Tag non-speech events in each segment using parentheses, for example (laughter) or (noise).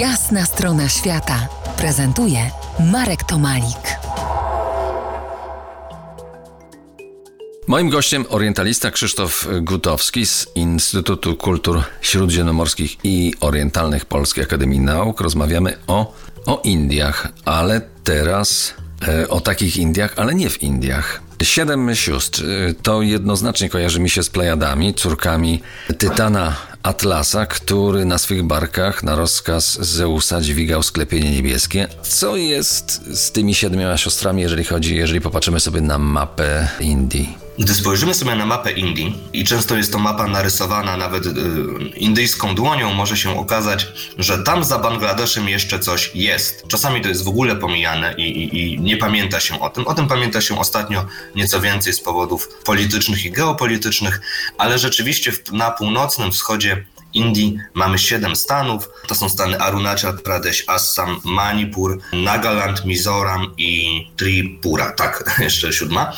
Jasna strona świata prezentuje Marek Tomalik. Moim gościem orientalista Krzysztof Gutowski z Instytutu Kultur Śródziemnomorskich i Orientalnych Polskiej Akademii Nauk. Rozmawiamy o, o Indiach, ale teraz e, o takich Indiach, ale nie w Indiach. Siedem sióstr e, to jednoznacznie kojarzy mi się z Plejadami, córkami Tytana Atlasa, który na swych barkach na rozkaz Zeusa dźwigał sklepienie niebieskie. Co jest z tymi siedmioma siostrami, jeżeli chodzi, jeżeli popatrzymy sobie na mapę Indii? Gdy spojrzymy sobie na mapę Indii i często jest to mapa narysowana nawet y, indyjską dłonią, może się okazać, że tam za Bangladeszem jeszcze coś jest. Czasami to jest w ogóle pomijane i, i, i nie pamięta się o tym. O tym pamięta się ostatnio nieco więcej z powodów politycznych i geopolitycznych, ale rzeczywiście w, na północnym wschodzie Indii mamy siedem stanów. To są stany Arunachal Pradesh, Assam, Manipur, Nagaland, Mizoram i Tripura. Tak, (laughs) jeszcze siódma.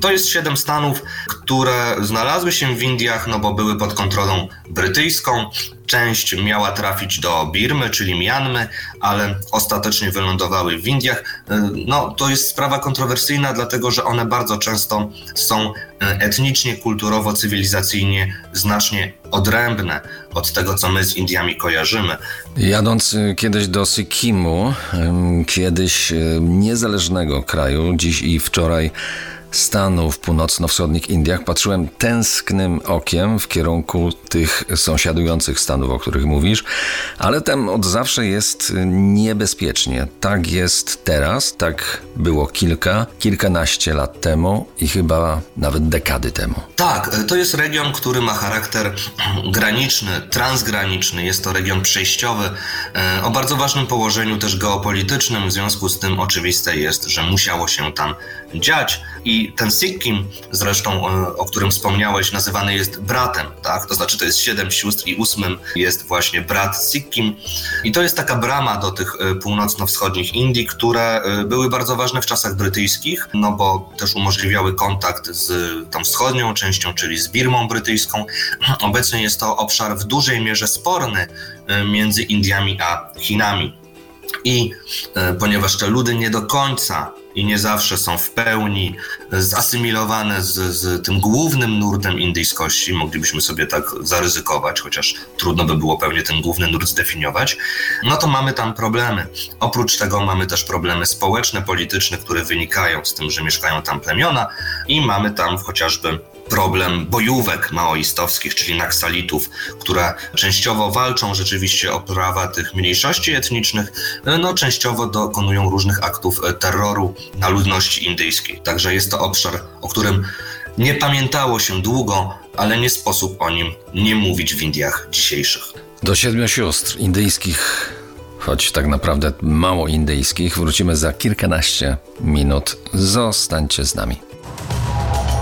To jest siedem stanów, które znalazły się w Indiach, no bo były pod kontrolą brytyjską. Część miała trafić do Birmy, czyli Mianmy, ale ostatecznie wylądowały w Indiach. No, to jest sprawa kontrowersyjna, dlatego że one bardzo często są etnicznie, kulturowo, cywilizacyjnie znacznie odrębne od tego, co my z Indiami kojarzymy. Jadąc y, kiedyś do Sikimu, kiedyś niezależnego kraju, dziś i wczoraj Stanów północno-wschodnich Indiach patrzyłem tęsknym okiem w kierunku tych sąsiadujących stanów, o których mówisz, ale tam od zawsze jest niebezpiecznie. Tak jest teraz, tak było kilka, kilkanaście lat temu i chyba nawet dekady temu. Tak, to jest region, który ma charakter (clears throat) graniczny, transgraniczny. Jest to region przejściowy e, o bardzo ważnym położeniu też geopolitycznym. W związku z tym oczywiste jest, że musiało się tam dziać i ten Sikkim, zresztą e, o którym wspomniałeś, nazywany jest bratem, tak? To znaczy to jest siedem sióstr i ósmym jest właśnie brat Sikkim. I to jest taka brama do tych e, północno-wschodnich Indii, które e, były bardzo ważne w czasach brytyjskich, no bo też umożliwiały kontakt z tą wschodnią częścią, czyli z Birmą brytyjską. (clears throat) Obecnie jest to obszar w dużej mierze sporny między Indiami a Chinami. I ponieważ te ludy nie do końca i nie zawsze są w pełni zasymilowane z, z tym głównym nurtem indyjskości. Moglibyśmy sobie tak zaryzykować, chociaż trudno by było pewnie ten główny nurt zdefiniować. No to mamy tam problemy. Oprócz tego mamy też problemy społeczne, polityczne, które wynikają z tym, że mieszkają tam plemiona i mamy tam chociażby problem bojówek maoistowskich, czyli naksalitów, które częściowo walczą rzeczywiście o prawa tych mniejszości etnicznych, no częściowo dokonują różnych aktów terroru na ludności indyjskiej. Także jest to obszar, o którym nie pamiętało się długo, ale nie sposób o nim nie mówić w Indiach dzisiejszych. Do siedmiu sióstr indyjskich, choć tak naprawdę mało indyjskich, wrócimy za kilkanaście minut. Zostańcie z nami.